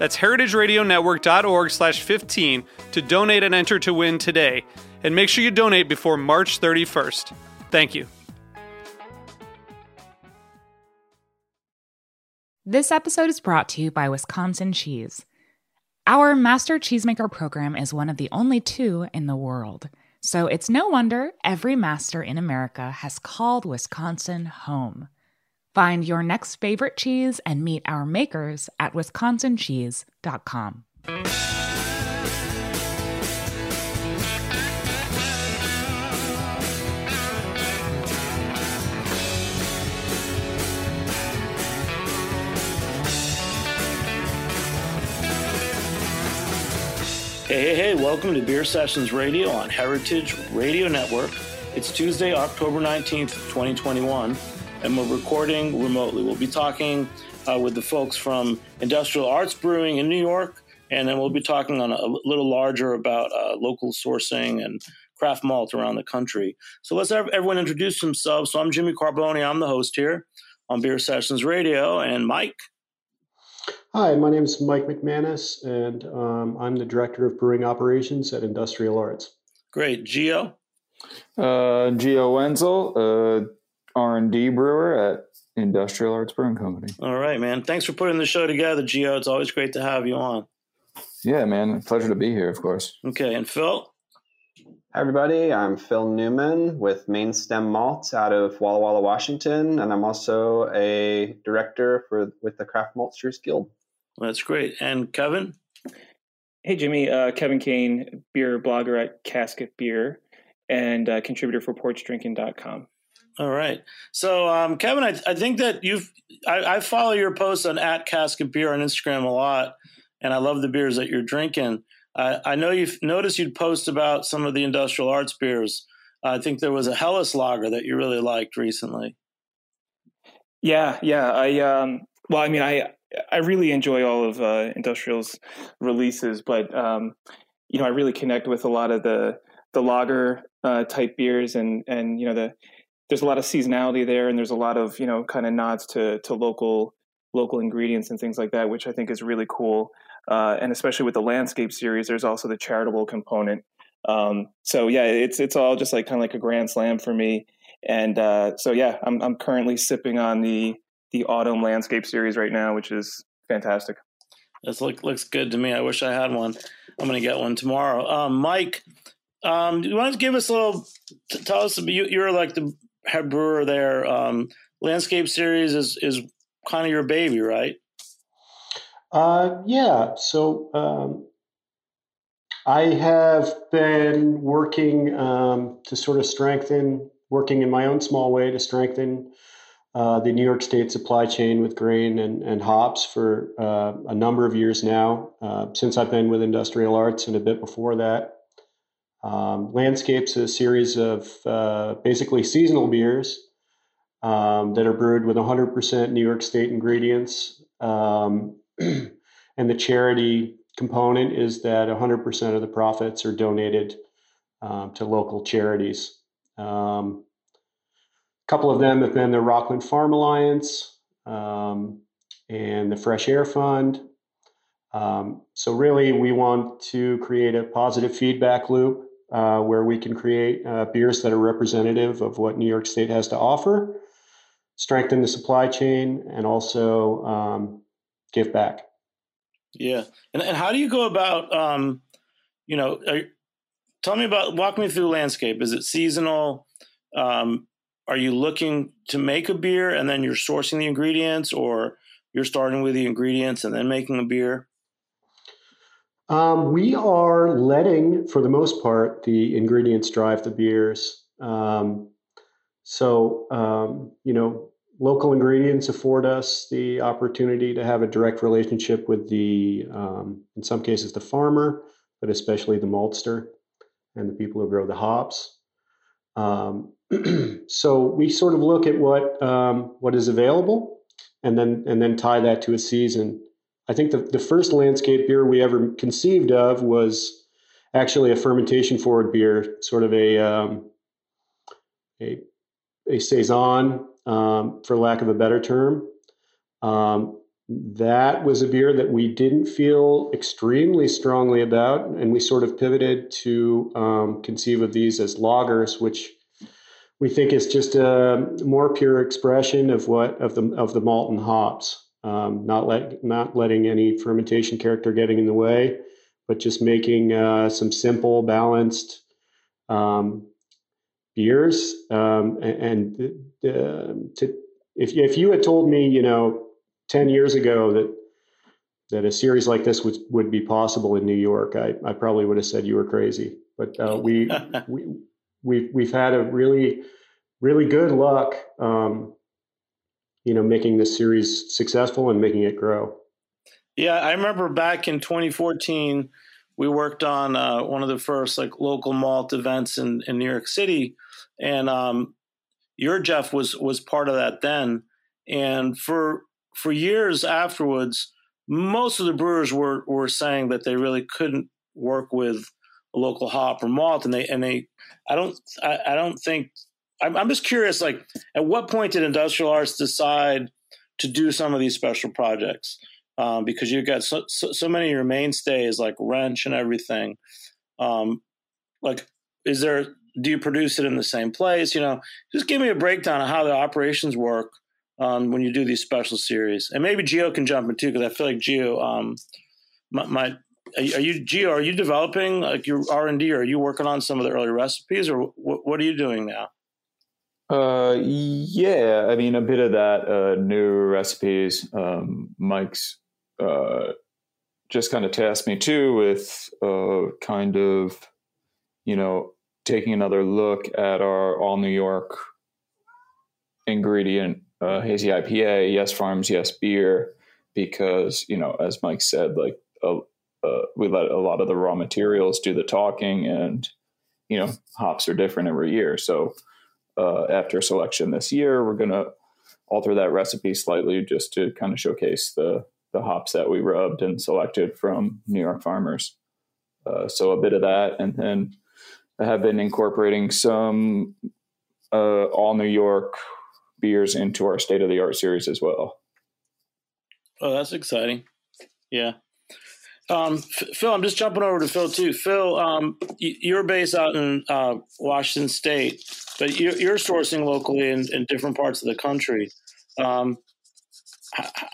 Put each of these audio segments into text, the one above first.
That's heritageradionetwork.org slash 15 to donate and enter to win today. And make sure you donate before March 31st. Thank you. This episode is brought to you by Wisconsin Cheese. Our Master Cheesemaker program is one of the only two in the world. So it's no wonder every master in America has called Wisconsin home. Find your next favorite cheese and meet our makers at wisconsincheese.com. Hey, hey, hey, welcome to Beer Sessions Radio on Heritage Radio Network. It's Tuesday, October 19th, 2021, and we're recording remotely. We'll be talking uh, with the folks from Industrial Arts Brewing in New York, and then we'll be talking on a, a little larger about uh, local sourcing and craft malt around the country. So let's have everyone introduce themselves. So I'm Jimmy Carbone, I'm the host here on Beer Sessions Radio, and Mike. Hi, my name is Mike McManus, and um, I'm the Director of Brewing Operations at Industrial Arts. Great. Geo? Uh, Geo Wenzel, uh, R&D brewer at Industrial Arts Brewing Company. All right, man. Thanks for putting the show together, Geo. It's always great to have you on. Yeah, man. Pleasure to be here, of course. Okay, and Phil? Hi, everybody. I'm Phil Neumann with Mainstem Malt out of Walla Walla, Washington, and I'm also a director for with the Craft Maltsters Guild. That's great. And Kevin? Hey, Jimmy. Uh, Kevin Kain, beer blogger at Casket Beer and uh, contributor for porchdrinking.com. All right. So, um, Kevin, I, I, think that you've, I, I, follow your posts on at Casket Beer on Instagram a lot, and I love the beers that you're drinking. I, I know you've noticed you'd post about some of the industrial arts beers. I think there was a Helles lager that you really liked recently. Yeah, yeah. I um, well, I mean, I I really enjoy all of uh, Industrial's releases, but um, you know, I really connect with a lot of the the lager uh, type beers, and and you know, the there's a lot of seasonality there, and there's a lot of you know, kind of nods to to local local ingredients and things like that, which I think is really cool. Uh, and especially with the landscape series, there's also the charitable component. Um, so yeah, it's it's all just like kind of like a grand slam for me. And uh, so yeah, I'm I'm currently sipping on the the autumn landscape series right now, which is fantastic. This look, looks good to me. I wish I had one. I'm going to get one tomorrow. Um, Mike, um, do you want to give us a little? Tell us. You, you're like the head brewer there. Um, landscape series is is kind of your baby, right? Uh, yeah. So um, I have been working um, to sort of strengthen, working in my own small way to strengthen uh, the New York State supply chain with grain and, and hops for uh, a number of years now, uh, since I've been with Industrial Arts and a bit before that. Um, Landscape's a series of uh, basically seasonal beers um, that are brewed with 100% New York State ingredients. Um, and the charity component is that 100% of the profits are donated um, to local charities. Um, couple of them have been the Rockland Farm Alliance um, and the Fresh Air Fund. Um, so, really, we want to create a positive feedback loop uh, where we can create uh, beers that are representative of what New York State has to offer, strengthen the supply chain, and also um, give back. Yeah, and and how do you go about, um, you know, are, tell me about walk me through landscape. Is it seasonal? Um, are you looking to make a beer and then you're sourcing the ingredients, or you're starting with the ingredients and then making a beer? Um, we are letting, for the most part, the ingredients drive the beers. Um, so, um, you know, local ingredients afford us the opportunity to have a direct relationship with the, um, in some cases, the farmer, but especially the maltster and the people who grow the hops. Um, so we sort of look at what um, what is available, and then and then tie that to a season. I think the, the first landscape beer we ever conceived of was actually a fermentation forward beer, sort of a um, a a saison, um, for lack of a better term. Um, that was a beer that we didn't feel extremely strongly about, and we sort of pivoted to um, conceive of these as lagers, which we think is just a more pure expression of what of the of the malt and hops, um, not let not letting any fermentation character getting in the way, but just making uh, some simple, balanced um, beers. Um, and, and uh, to, if if you had told me, you know 10 years ago that that a series like this would, would be possible in New York, I, I probably would have said you were crazy. But uh, we, we, we've, we've had a really, really good luck, um, you know, making this series successful and making it grow. Yeah, I remember back in 2014, we worked on uh, one of the first like local malt events in, in New York City, and um, your Jeff was was part of that then. And for for years afterwards, most of the brewers were were saying that they really couldn't work with a local hop or malt, and they and they, I don't, I, I don't think. I'm, I'm just curious, like, at what point did Industrial Arts decide to do some of these special projects? Um, because you've got so, so, so, many of your mainstays like wrench and everything. Um, like, is there? Do you produce it in the same place? You know, just give me a breakdown of how the operations work um, when you do these special series. And maybe Geo can jump in too, because I feel like Geo um, might. Are you Geo? Are you developing like your R and D? or Are you working on some of the early recipes, or what are you doing now? Uh, yeah, I mean a bit of that. Uh, new recipes. Um, Mike's uh, just kind of tasked me too with uh, kind of, you know, taking another look at our all New York ingredient uh, hazy IPA, yes farms, yes beer, because you know, as Mike said, like uh, uh, we let a lot of the raw materials do the talking, and you know, hops are different every year. So uh, after selection this year, we're gonna alter that recipe slightly just to kind of showcase the the hops that we rubbed and selected from New York farmers. Uh, so a bit of that, and then I have been incorporating some uh, all New York beers into our state of the art series as well. Oh, that's exciting. Yeah. Um, Phil, I'm just jumping over to Phil too. Phil, um, you're based out in uh, Washington State, but you're, you're sourcing locally in, in, different parts of the country. Um,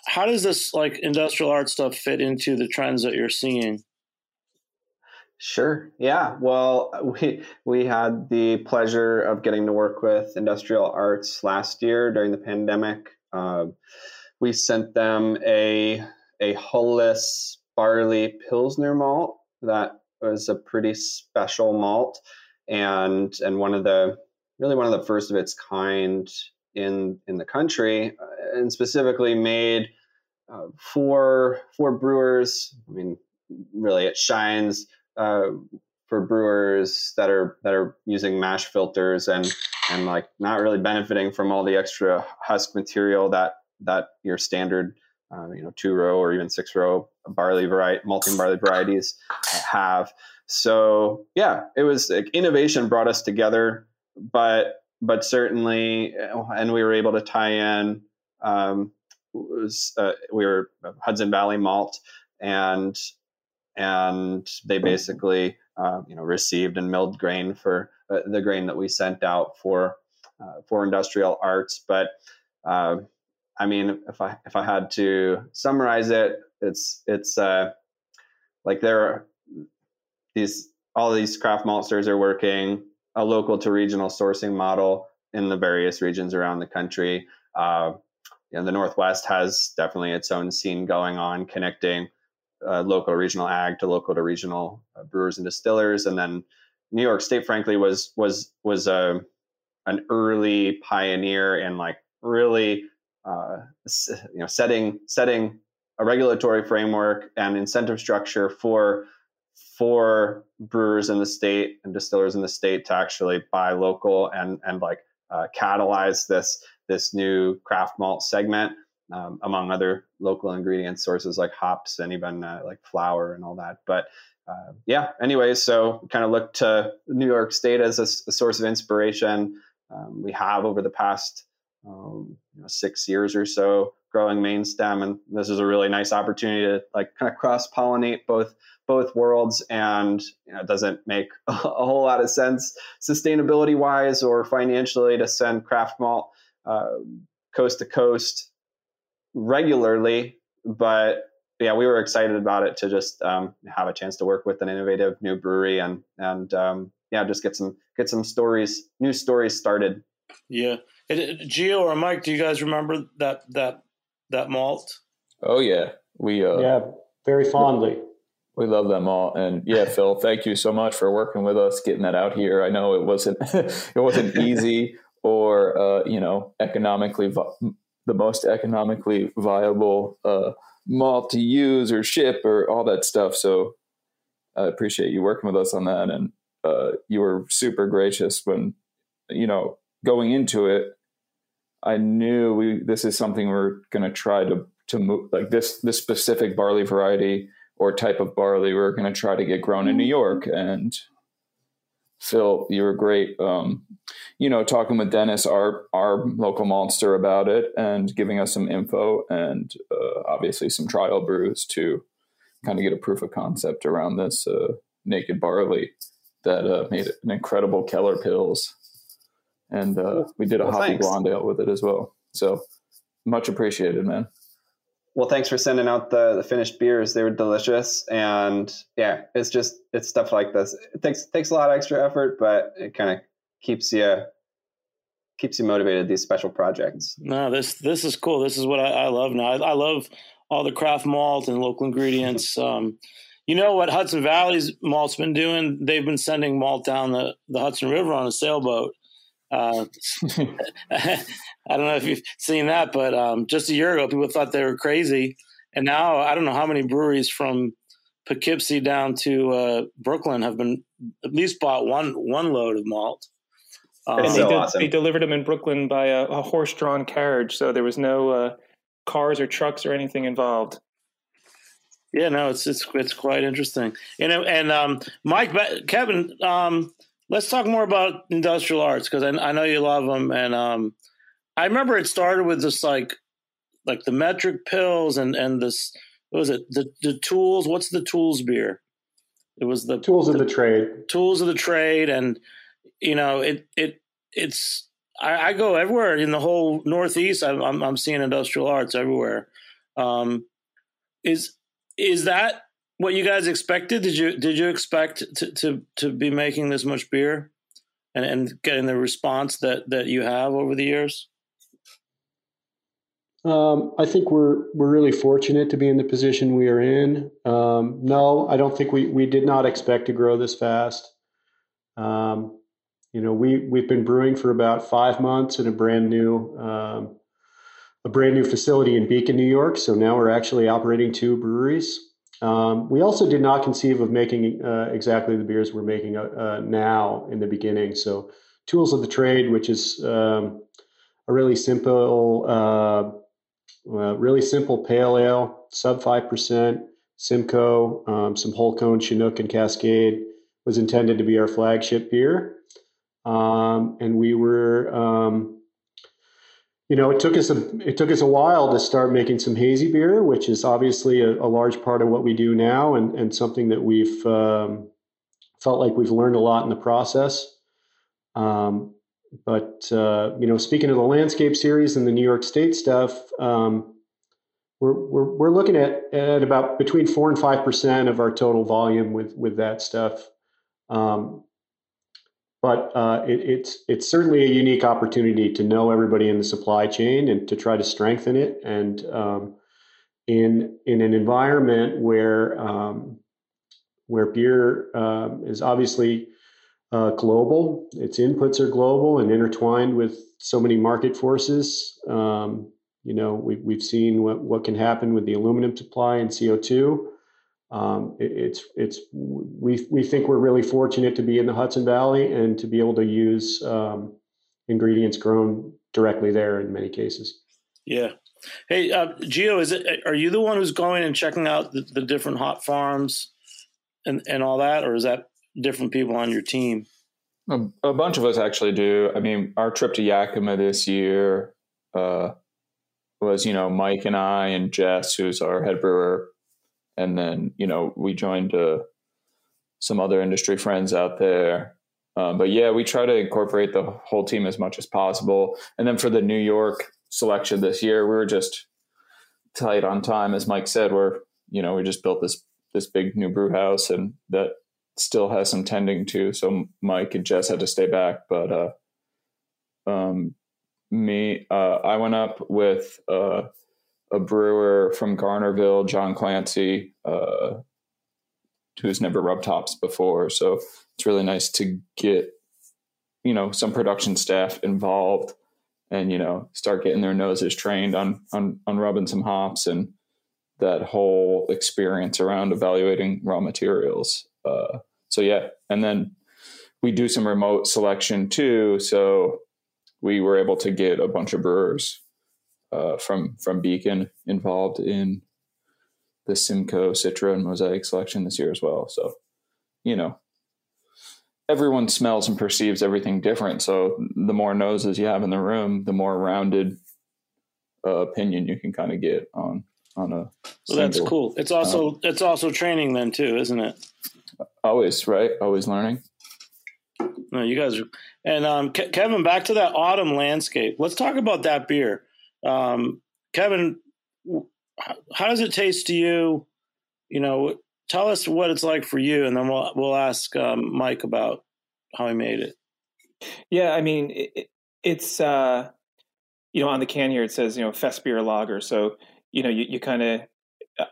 how does this like industrial art stuff fit into the trends that you're seeing? Sure. Yeah. Well, we we had the pleasure of getting to work with Industrial Arts last year during the pandemic. Uh, we sent them a a hulless barley pilsner malt that was a pretty special malt, and and one of the really one of the first of its kind in in the country, uh, and specifically made uh, for for brewers. I mean, really, it shines uh, for brewers that are that are using mash filters and and like not really benefiting from all the extra husk material that that your standard uh, you know two row or even six row barley variety malting barley varieties have so yeah it was like, innovation brought us together but but certainly and we were able to tie in um, was uh, we were hudson valley malt and and they basically uh, you know received and milled grain for uh, the grain that we sent out for uh, for industrial arts. But uh, I mean, if I if I had to summarize it, it's it's uh, like there are these all these craft maltsters are working a local to regional sourcing model in the various regions around the country. Uh, you know, the Northwest has definitely its own scene going on, connecting uh, local regional ag to local to regional uh, brewers and distillers, and then New York State, frankly, was was was a uh, an early pioneer in like really uh, you know setting setting a regulatory framework and incentive structure for for brewers in the state and distillers in the state to actually buy local and and like uh, catalyze this this new craft malt segment um, among other local ingredient sources like hops and even uh, like flour and all that. But uh, yeah anyways so kind of look to new york state as a, a source of inspiration. Um, we have over the past um, you know, six years or so growing Mainstem. And this is a really nice opportunity to like kind of cross pollinate both both worlds. And you know, it doesn't make a whole lot of sense sustainability wise or financially to send craft malt uh, coast to coast regularly. But yeah we were excited about it to just um, have a chance to work with an innovative new brewery and and um, yeah just get some get some stories new stories started yeah Gio or Mike, do you guys remember that that that malt? Oh yeah, we uh, yeah very fondly. We love them all, and yeah, Phil, thank you so much for working with us, getting that out here. I know it wasn't it wasn't easy or uh, you know economically vi- the most economically viable uh, malt to use or ship or all that stuff. So I appreciate you working with us on that, and uh, you were super gracious when you know going into it, I knew we this is something we're going to try to to move like this this specific barley variety or type of barley we're going to try to get grown in New York and Phil, you were great. Um, you know, talking with Dennis, our our local maltster about it, and giving us some info and uh, obviously some trial brews to kind of get a proof of concept around this uh, naked barley that uh, made an incredible Keller Pils and uh, we did a well, hoppy thanks. blonde ale with it as well. So much appreciated, man. Well, thanks for sending out the, the finished beers. They were delicious, and yeah, it's just it's stuff like this. It takes takes a lot of extra effort, but it kind of keeps you keeps you motivated. These special projects. No, this this is cool. This is what I, I love now. I, I, love all the craft malt and local ingredients. Um, you know what Hudson Valley's malt's been doing? They've been sending malt down the, the Hudson River on a sailboat uh, I don't know if you've seen that, but um, just a year ago, people thought they were crazy, and now I don't know how many breweries from Poughkeepsie down to uh, Brooklyn have been at least bought one one load of malt. Um, and they, so awesome. they, delivered them in Brooklyn by a, a horse-drawn carriage, so there was no uh, cars or trucks or anything involved. Yeah, no, it's it's it's quite interesting. You know, and um, Mike, Kevin, um, let's talk more about industrial arts because I, I, know you love them, and um, I remember it started with just like like the metric Pils and and this what was it the the tools? What's the tools beer? It was the tools the, of the trade. Tools of the trade, and you know it it it's I, I go everywhere in the whole Northeast. I'm, I'm, I'm seeing industrial arts everywhere. Um, is is that what you guys expected? Did you did you expect to to, to be making this much beer, and and getting the response that that you have over the years? Um, I think we're we're really fortunate to be in the position we are in. Um, no, I don't think we we did not expect to grow this fast. Um, you know, we we've been brewing for about five months in a brand new um, a brand new facility in Beacon, New York. So now we're actually operating two breweries. Um, we also did not conceive of making uh, exactly the beers we're making uh, uh, now in the beginning. So, tools of the trade, which is um, a really simple, uh, really simple pale ale, sub five percent, Simcoe, um, some whole cone Chinook and Cascade, was intended to be our flagship beer, um, and we were um, you know, it took us a it took us a while to start making some hazy beer, which is obviously a, a large part of what we do now, and and something that we've um, felt like we've learned a lot in the process. Um, but uh, you know, speaking of the landscape series and the New York State stuff, um, we're, we're we're looking at at about between four and five percent of our total volume with with that stuff. Um, but uh, it, it's it's certainly a unique opportunity to know everybody in the supply chain and to try to strengthen it. And um, in in an environment where um, where beer um, is obviously uh, global, its inputs are global and intertwined with so many market forces. Um, you know, we, we've seen what, what can happen with the aluminum supply and CO2. Um, it, it's it's we we think we're really fortunate to be in the Hudson Valley and to be able to use um, ingredients grown directly there in many cases. Yeah. Hey, uh, Gio, is it are you the one who's going and checking out the, the different hop farms and and all that, or is that different people on your team? A, a bunch of us actually do. I mean, our trip to Yakima this year uh, was, you know, Mike and I and Jess, who's our head brewer, and then you know we joined uh, some other industry friends out there. Um, but yeah, we try to incorporate the whole team as much as possible. And then for the New York selection this year, we were just tight on time, as Mike said. We're you know we just built this this big new brew house, and that still has some tending to. So Mike and Jess had to stay back, but uh, um, me, uh, I went up with uh, a brewer from Garnerville, John Clancy, uh, who's never rubbed hops before. So it's really nice to get, you know, some production staff involved and, you know, start getting their noses trained on, on, on rubbing some hops and that whole experience around evaluating raw materials. Uh, so yeah, and then we do some remote selection too. So we were able to get a bunch of brewers uh, from from Beacon involved in the Simcoe, Citra, and Mosaic selection this year as well. So, you know, everyone smells and perceives everything different. So, the more noses you have in the room, the more rounded uh, opinion you can kind of get on on a. Well, that's cool. It's also um, it's also training then too, isn't it? Always right. Always learning. No, you guys are. And um, Ke- Kevin, back to that autumn landscape. Let's talk about that beer. Um, Kevin, how does it taste to you? You know, tell us what it's like for you, and then we'll we'll ask um, Mike about how he made it. Yeah, I mean, it, it's uh, you know on the can here it says you know fest beer lager, so you know you, you kind of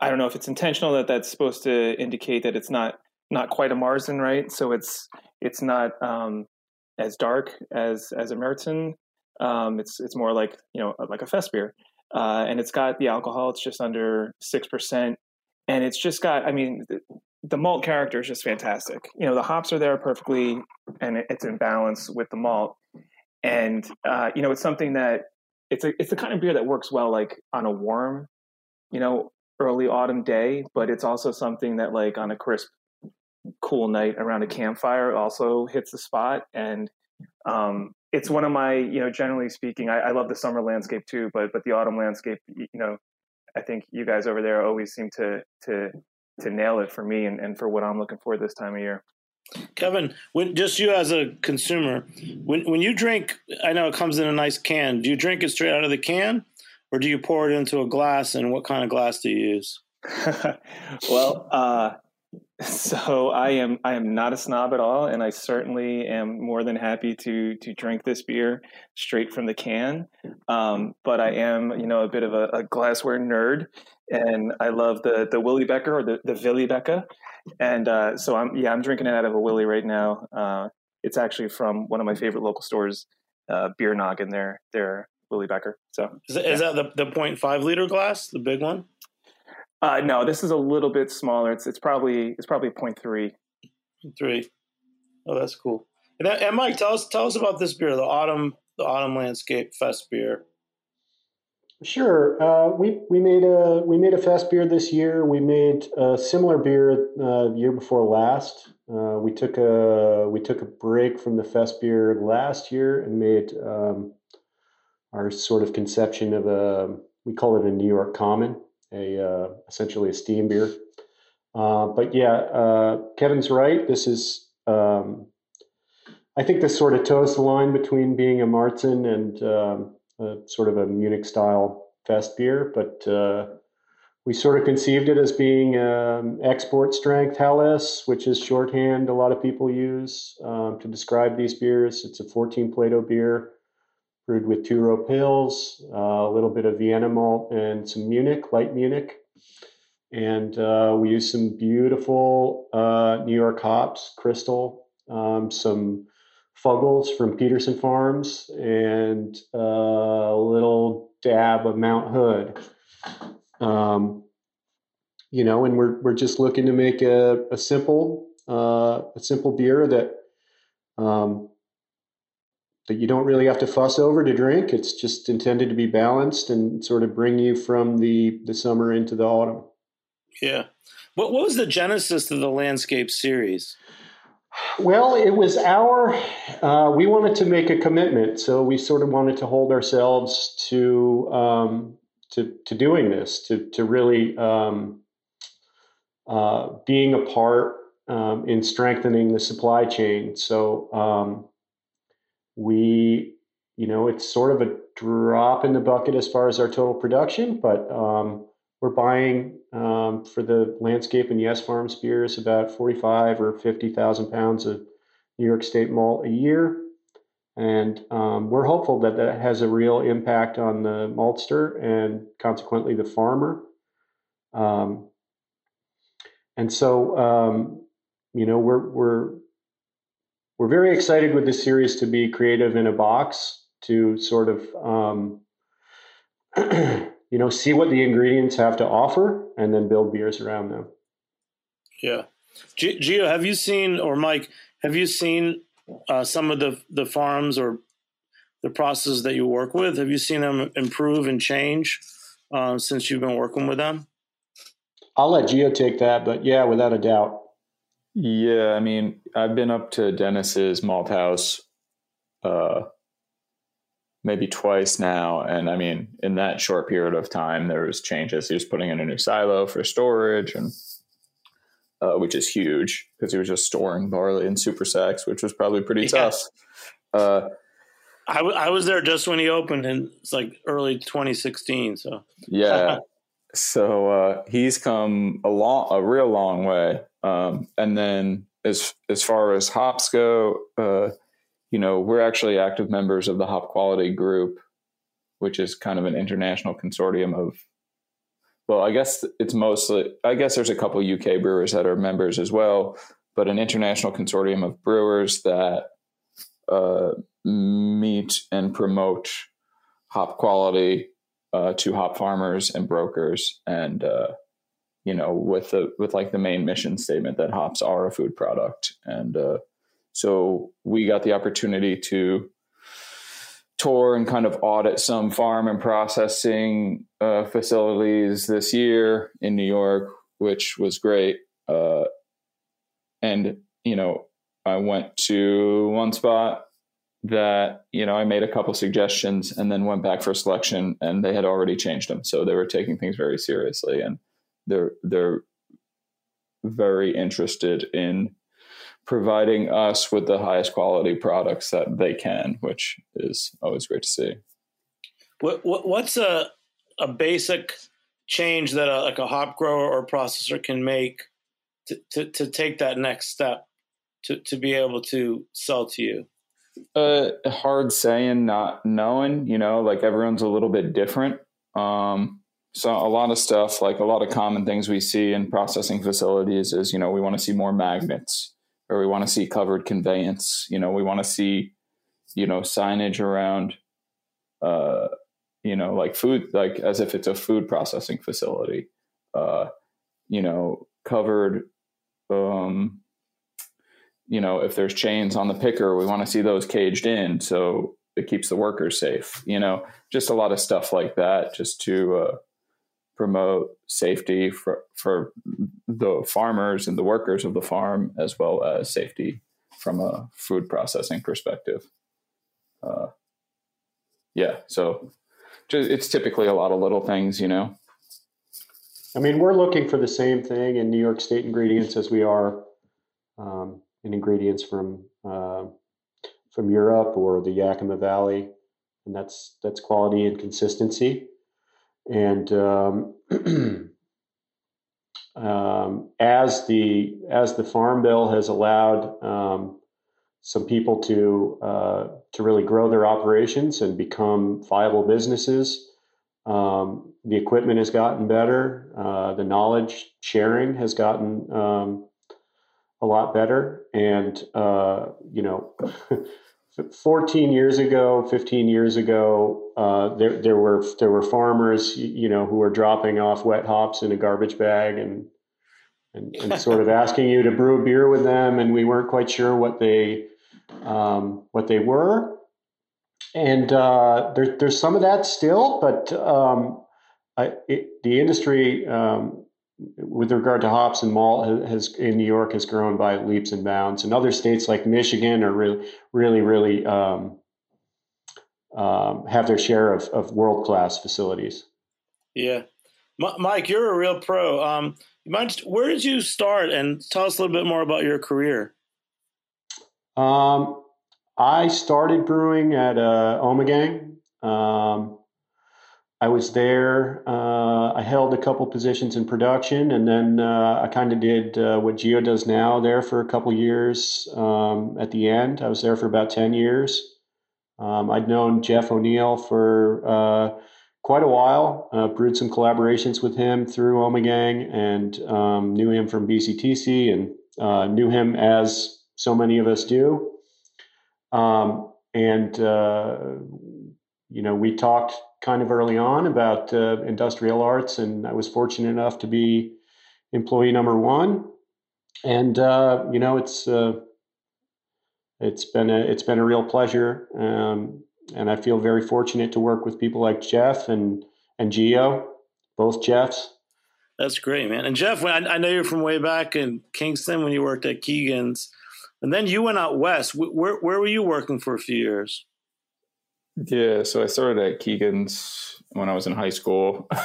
I don't know if it's intentional that that's supposed to indicate that it's not not quite a Märzen, right? So it's it's not um, as dark as as a Märzen, um, it's it's more like you know like a fest beer, uh, and it's got the alcohol. It's just under six percent, and it's just got. I mean, the, the, malt character is just fantastic. You know, the hops are there perfectly, and it, it's in balance with the malt. And uh, you know, it's something that it's a it's the kind of beer that works well like on a warm, you know, early autumn day. But it's also something that like on a crisp, cool night around a campfire also hits the spot. And um, it's one of my you know generally speaking I, I, love the summer landscape too but but the autumn landscape you know i think you guys over there always seem to to to nail it for me and, and for what i'm looking for this time of year. Kevin when just you as a consumer when when you drink i know it comes in a nice can do you drink it straight out of the can or do you pour it into a glass and what kind of glass do you use? Well uh so I am I am not a snob at all, and I certainly am more than happy to to drink this beer straight from the can. Um, but I am you know a bit of a, a, glassware nerd, and I love the the Willy Becher or the the Willy Becher, and uh, so I'm yeah I'm drinking it out of a Willy right now. Uh, it's actually from one of my favorite local stores, uh, Beer Noggin. Their their Willy Becher. So is, that, yeah. is that the the 0.5 liter glass, the big one? Uh, no, this is a little bit smaller. It's it's probably it's probably 0.3. Three. Oh, that's cool. And, and Mike, tell us tell us about this beer, the autumn the autumn landscape fest beer. Sure. Uh, we we made a we made a fest beer this year. We made a similar beer uh, year before last. Uh, we took a we took a break from the fest beer last year and made um, our sort of conception of a we call it a New York Common a uh, essentially a steam beer. Uh, but yeah, uh, Kevin's right. This is, um, I think, this sort of toes the line between being a Märzen and um, a, sort of a Munich style fest beer. But uh, we sort of conceived it as being um, export strength Helles, which is shorthand a lot of people use um, to describe these beers. It's a 14 Plato beer brewed with two row Pils, uh, a little bit of Vienna malt, and some Munich, light Munich. And uh, we use some beautiful uh, New York hops, Crystal, um, some Fuggles from Peterson Farms, and uh, a little dab of Mount Hood. Um, you know, and we're we're just looking to make a, a simple uh, a simple beer that um, that you don't really have to fuss over to drink. It's just intended to be balanced and sort of bring you from the the summer into the autumn. Yeah. What what was the genesis of the landscape series? Well, it was our. Uh, we wanted to make a commitment, so we sort of wanted to hold ourselves to um, to to doing this, to to really um, uh, being a part um, in strengthening the supply chain. So um, we, you know, it's sort of a drop in the bucket as far as our total production, but um, we're buying um, for the landscape and Yes Farms beers about forty-five or fifty thousand pounds of New York State malt a year. And um, we're hopeful that that has a real impact on the maltster and consequently the farmer. Um, and so, um, you know, we're we're we're very excited with this series to be creative in a box to sort of um, you know see what the ingredients have to offer and then build beers around them. Yeah, G- Gio, have you seen or Mike? Have you seen uh, some of the the farms or the processes that you work with? Have you seen them improve and change uh, since you've been working with them? I'll let geo take that, but yeah, without a doubt. Yeah, I mean, I've been up to Dennis's malt house uh, maybe twice now, and I mean, in that short period of time, there was changes. He was putting in a new silo for storage, and uh, which is huge because he was just storing barley in super sacks, which was probably pretty yeah. tough. Uh, I, w- I was there just when he opened, and it's like early 2016. So yeah, so uh, he's come a long, a real long way. Um, and then as as far as hops go, uh, you know, we're actually active members of the Hop Quality Group, which is kind of an international consortium of. Well, I guess it's mostly. I guess there's a couple UK brewers that are members as well, but an international consortium of brewers that uh, meet and promote hop quality uh, to hop farmers and brokers, and uh, you know, with the with like the main mission statement that hops are a food product, and uh, so we got the opportunity to tour and kind of audit some farm and processing uh, facilities this year in New York, which was great. Uh, and you know, I went to one spot that you know I made a couple suggestions and then went back for selection and they had already changed them. So they were taking things very seriously. And they're they're very interested in providing us with the highest quality products that they can which is always great to see what, what what's a a basic change that a, like a hop grower or processor can make to, to, to take that next step to, to be able to sell to you uh, hard saying, not knowing. You know, like everyone's a little bit different. Um, so a lot of stuff, like a lot of common things we see in processing facilities, is you know we want to see more magnets, or we want to see covered conveyance. You know, we want to see, you know, signage around, uh, you know, like food, like as if it's a food processing facility. Uh, you know, covered um, you know, if there's chains on the picker, we want to see those caged in so it keeps the workers safe. You know, just a lot of stuff like that, just to uh, promote safety for for the farmers and the workers of the farm, as well as safety from a food processing perspective. Uh, yeah, so it's typically a lot of little things, you know. I mean, we're looking for the same thing in New York State ingredients as we are um, and ingredients from uh, from Europe or the Yakima Valley, and that's that's quality and consistency. And um, um, as the as the farm bill has allowed um, some people to uh, to really grow their operations and become viable businesses. Um, the equipment has gotten better. Uh, the knowledge sharing has gotten um, a lot better. And uh, you know, 14 years ago, 15 years ago, uh, there there were there were farmers, you know, who were dropping off wet hops in a garbage bag and and, and sort of asking you to brew a beer with them, and we weren't quite sure what they um, what they were. And uh, there, there's some of that still, but um, I, it, the industry, um, with regard to hops and malt, has in New York has grown by leaps and bounds. And other states like Michigan are really, really, really um, um, have their share of, of world class facilities. Yeah, M- Mike, you're a real pro. Um, where did you start? And tell us a little bit more about your career. Um, I started brewing at uh, Ommegang. I was there. Uh, I held a couple positions in production, and then uh, I kind of did uh, what Geo does now there for a couple years. Um, at the end, I was there for about ten years. Um, I'd known Jeff O'Neill for uh, quite a while. Uh, brewed some collaborations with him through Ommegang, and um, knew him from BCTC, and uh, knew him as so many of us do. Um, and, you know, we talked kind of early on about uh, industrial arts, and I was fortunate enough to be employee number one. And, uh, you know, it's, uh, it's been a, it's been a real pleasure. Um, and I feel very fortunate to work with people like Jeff and, and Geo, both Jeffs. That's great, man. And Jeff, I, know you're from way back in Kingston when you worked at Keegan's. And then you went out west. Where where were you working for a few years? Yeah, so I started at Keegan's when I was in high school.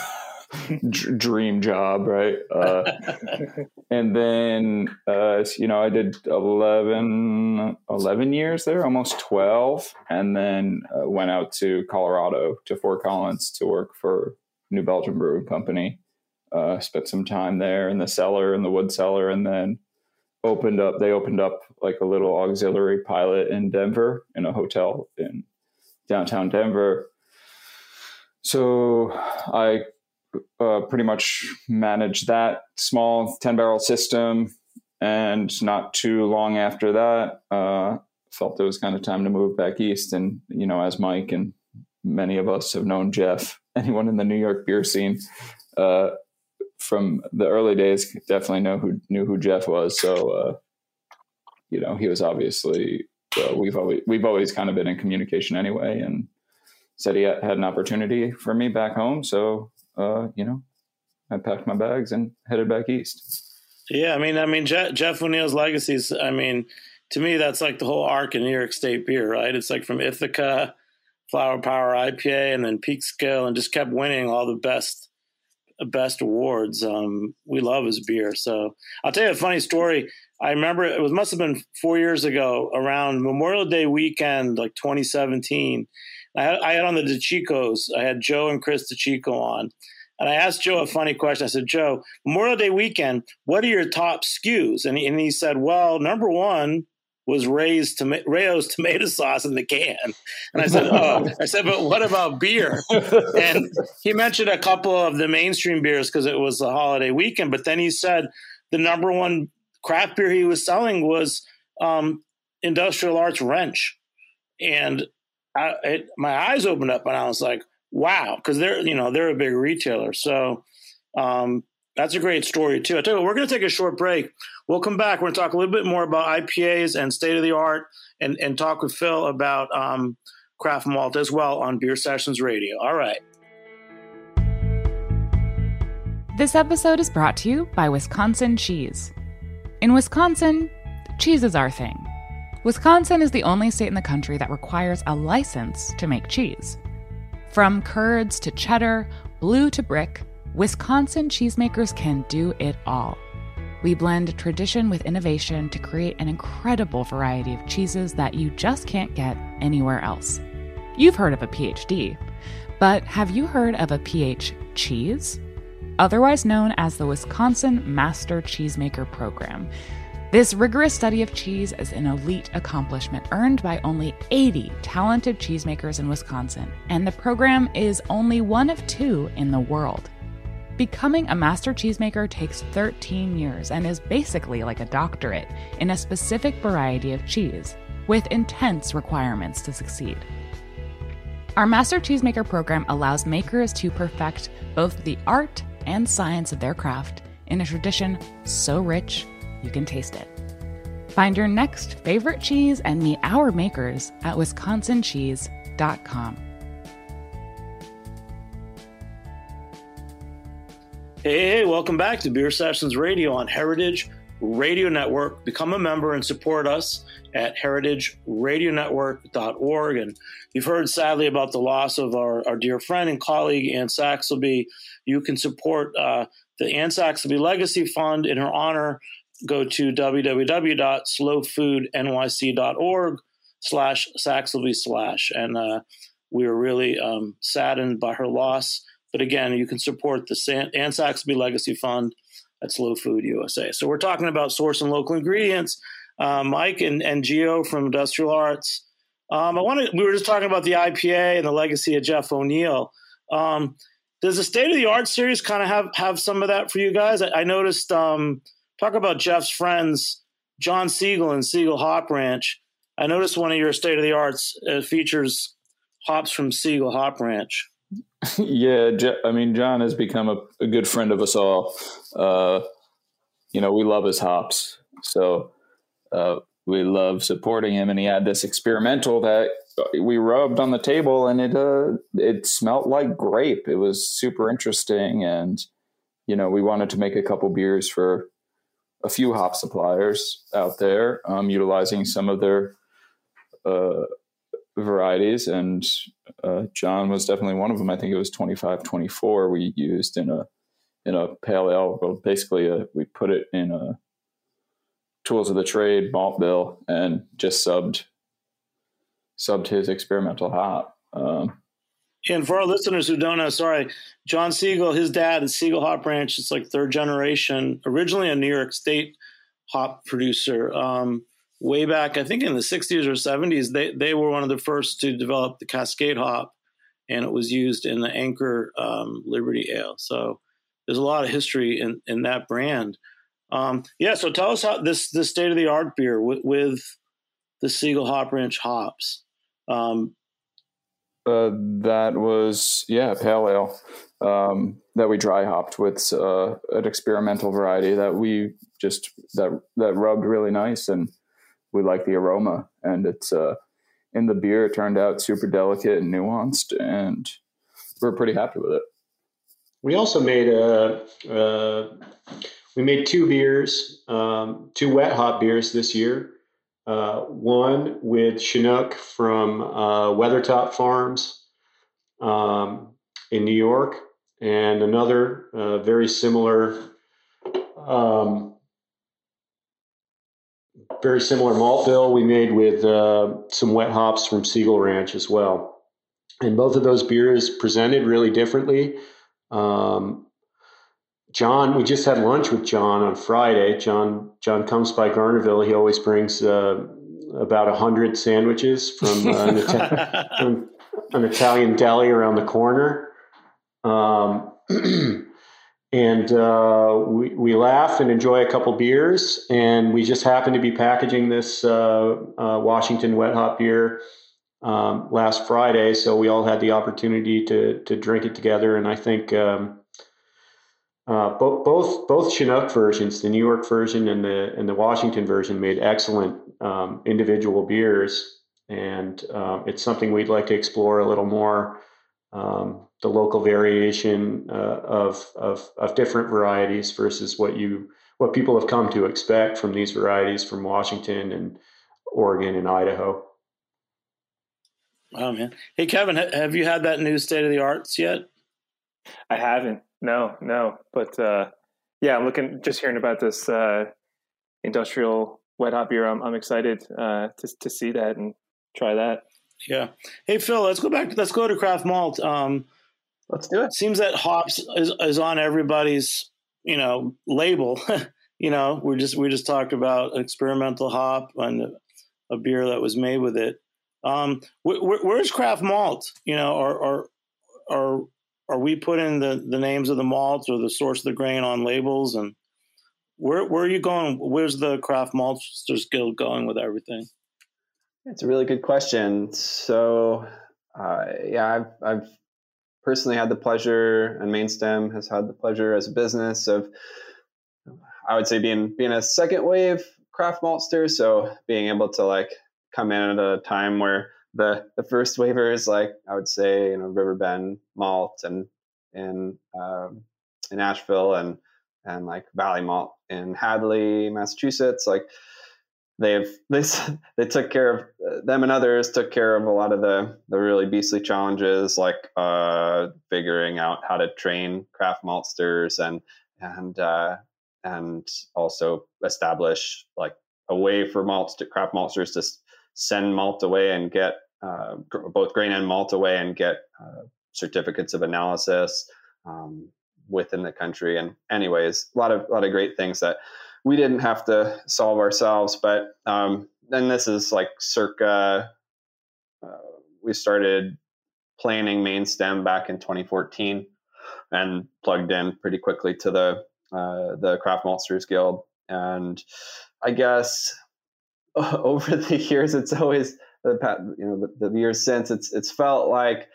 D- dream job, right? Uh, and then, uh, you know, I did 11, 11 years there, almost 12, and then uh, went out to Colorado, to Fort Collins to work for New Belgium Brewing Company. Uh, spent some time there in the cellar, in the wood cellar, and then opened up they opened up like a little auxiliary pilot in Denver in a hotel in downtown Denver. So I uh, pretty much managed that small 10 barrel system. And not too long after that, uh, felt it was kind of time to move back east. And, you know, as Mike and many of us have known Jeff, anyone in the New York beer scene, uh, from the early days definitely know who knew who Jeff was. So, uh, you know, he was obviously uh, we've always we've always kind of been in communication anyway, and said he had an opportunity for me back home. So, uh, you know, I packed my bags and headed back east. Yeah, I mean, I mean, Jeff, Jeff O'Neill's legacies. I mean, to me, that's like the whole arc in New York State beer, right? It's like from Ithaca, Flower Power IPA, and then Peak Peekskill, and just kept winning all the best best awards. Um, we love his beer. So I'll tell you a funny story. I remember it was must have been four years ago around Memorial Day weekend, like 2017. I had, I had on the DeCiccos. I had Joe and Chris DeCicco on. And I asked Joe a funny question. I said, Joe, Memorial Day weekend, what are your top SKUs? And he, and he said, well, number one was Ray's toma- Rao's tomato sauce in the can. And I said, Oh, I said, but what about beer? And he mentioned a couple of the mainstream beers because it was the holiday weekend. But then he said the number one craft beer he was selling was um, Industrial Arts Wrench. And I, it, my eyes opened up and I was like, wow, because they're, you know, they're a big retailer. So, um, that's a great story too. I tell you, what, we're going to take a short break. We'll come back. We're going to talk a little bit more about IPAs and state of the art, and and talk with Phil about um, craft malt as well on Beer Sessions Radio. All right. This episode is brought to you by Wisconsin Cheese. In Wisconsin, cheese is our thing. Wisconsin is the only state in the country that requires a license to make cheese. From curds to cheddar, blue to brick. Wisconsin cheesemakers can do it all. We blend tradition with innovation to create an incredible variety of cheeses that you just can't get anywhere else. You've heard of a PhD, but have you heard of a PH cheese? Otherwise known as the Wisconsin Master Cheesemaker Program. This rigorous study of cheese is an elite accomplishment earned by only 80 talented cheesemakers in Wisconsin, and the program is only one of two in the world. Becoming a master cheesemaker takes 13 years and is basically like a doctorate in a specific variety of cheese, with intense requirements to succeed. Our Master Cheesemaker program allows makers to perfect both the art and science of their craft in a tradition so rich you can taste it. Find your next favorite cheese and meet our makers at wisconsincheese.com. Hey, hey, welcome back to Beer Sessions Radio on Heritage Radio Network. Become a member and support us at heritageradionetwork.org. And you've heard sadly about the loss of our, our dear friend and colleague, Anne Saxelby. You can support uh, the Anne Saxelby Legacy Fund in her honor go to www.slowfoodnyc.org slash Saxelby slash. And uh, we are really um, saddened by her loss. But again, you can support the San- Anne Saxelby Legacy Fund at Slow Food USA. So we're talking about source and local ingredients. Uh, Mike and, and Geo from Industrial Arts. Um, I wanted. We were just talking about the IPA and the legacy of Jeff O'Neill. Um, does the state of the art series kind of have have some of that for you guys? I, I noticed um, talk about Jeff's friends, John Segal and Segal Hop Ranch. I noticed one of your state of the arts uh, features hops from Segal Hop Ranch. yeah, I mean, John has become a, a good friend of us all. Uh, you know, we love his hops, so uh, we love supporting him. And he had this experimental that we rubbed on the table, and it uh, it smelled like grape. It was super interesting, and you know, we wanted to make a couple beers for a few hop suppliers out there um, utilizing some of their uh, varieties. And uh, John was definitely one of them. I think it was 25, 24 we used in a in a pale ale. Well, basically, a, uh, we put it in a tools of the trade malt bill and just subbed subbed his experimental hop. Um, and for our listeners who don't know, sorry, John Segal, his dad is Segal Hop Ranch. It's like third generation, originally a New York State hop producer. Um, way back, I think in the 60s or 70s, they, they were one of the first to develop the Cascade hop, and it was used in the Anchor um, Liberty Ale. So there's a lot of history in, in that brand. Um, yeah, so tell us how this this state of the art beer with, with, the Segal Hop Ranch hops. Um, uh, that was yeah, pale ale um, that we dry hopped with uh, an experimental variety that we just that that rubbed really nice, and we like the aroma, and it's uh, in the beer. It turned out super delicate and nuanced, and we're pretty happy with it. We also made a. Uh, we made two beers, um, two wet hop beers this year. Uh, one with Chinook from uh, Weathertop Farms um, in New York, and another uh, very similar, um, very similar malt bill we made with uh, some wet hops from Segal Ranch as well. And both of those beers presented really differently. Um, John, we just had lunch with John on Friday. John John comes by Garnerville. He always brings uh, about a hundred sandwiches from, uh, an, Ita- from, an, Italian deli around the corner, um, and uh, we we laugh and enjoy a couple beers. And we just happened to be packaging this uh, uh, Washington Wet Hop beer um, last Friday, so we all had the opportunity to to drink it together. And I think. Um, uh, both both Chinook versions, the New York version and the and the Washington version, made excellent um, individual beers, and um, it's something we'd like to explore a little more. Um, the local variation uh, of, of of different varieties versus what you what people have come to expect from these varieties from Washington and Oregon and Idaho. Wow, man! Hey, Kevin, have you had that new state of the arts yet? I haven't. No, no. But uh, yeah, I'm looking just hearing about this uh, industrial wet hop beer. I'm, I'm excited uh, to to see that and try that. Yeah. Hey Phil, let's go back. Let's go to craft malt. Um, Let's do it. Seems that hops is, is on everybody's, you know, label. you know, we're just we just talked about experimental hop and a beer that was made with it. Um, wh- where's craft malt? You know, are are are are we putting the the names of the malts or the source of the grain on labels and where where are you going? Where's the craft maltsters guild going with everything? It's a really good question. So, uh, yeah, I've I've personally had the pleasure, and Mainstem has had the pleasure as a business of, I would say, being being a second wave craft maltster. So being able to like come in at a time where the the first waivers, like I would say, you know, Riverbend Malt and in um, in Asheville and and like Valley Malt in Hadley, Massachusetts, like they've this they took care of uh, them and others took care of a lot of the the really beastly challenges like uh figuring out how to train craft maltsters and and uh and also establish like a way for malts to craft maltsters to send malt away and get uh, both grain and malt away and get uh, certificates of analysis um, within the country. And anyways, a lot of a lot of great things that we didn't have to solve ourselves. But um, then this is like circa uh, we started planning Mainstem back in 2014 and plugged in pretty quickly to the uh, the Craft Maltsters Guild. And I guess over the years, it's always the you know the, the years since it's it's felt like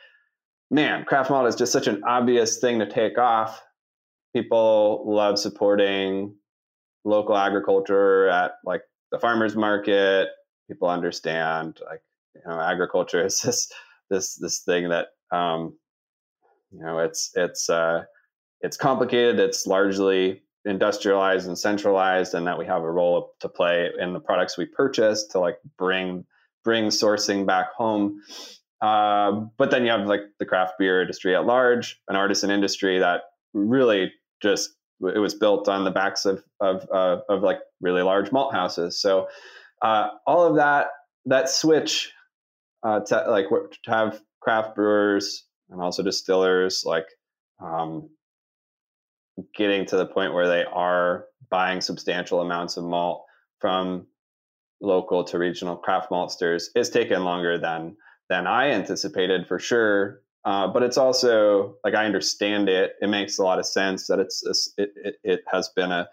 man, craft malt is just such an obvious thing to take off. People love supporting local agriculture at like the farmers market. People understand like you know agriculture is this this this thing that um, you know it's it's uh, it's complicated. It's largely industrialized and centralized, and that we have a role to play in the products we purchase to like bring bring sourcing back home. Uh, but then you have like the craft beer industry at large, an artisan industry that really just it was built on the backs of of uh, of like really large malt houses. So uh, all of that that switch uh, to like to have craft brewers and also distillers like um, getting to the point where they are buying substantial amounts of malt from local to regional craft maltsters is taken longer than than I anticipated for sure. Uh, but it's also like I understand it. It makes a lot of sense that it's, it's it, it, it has been a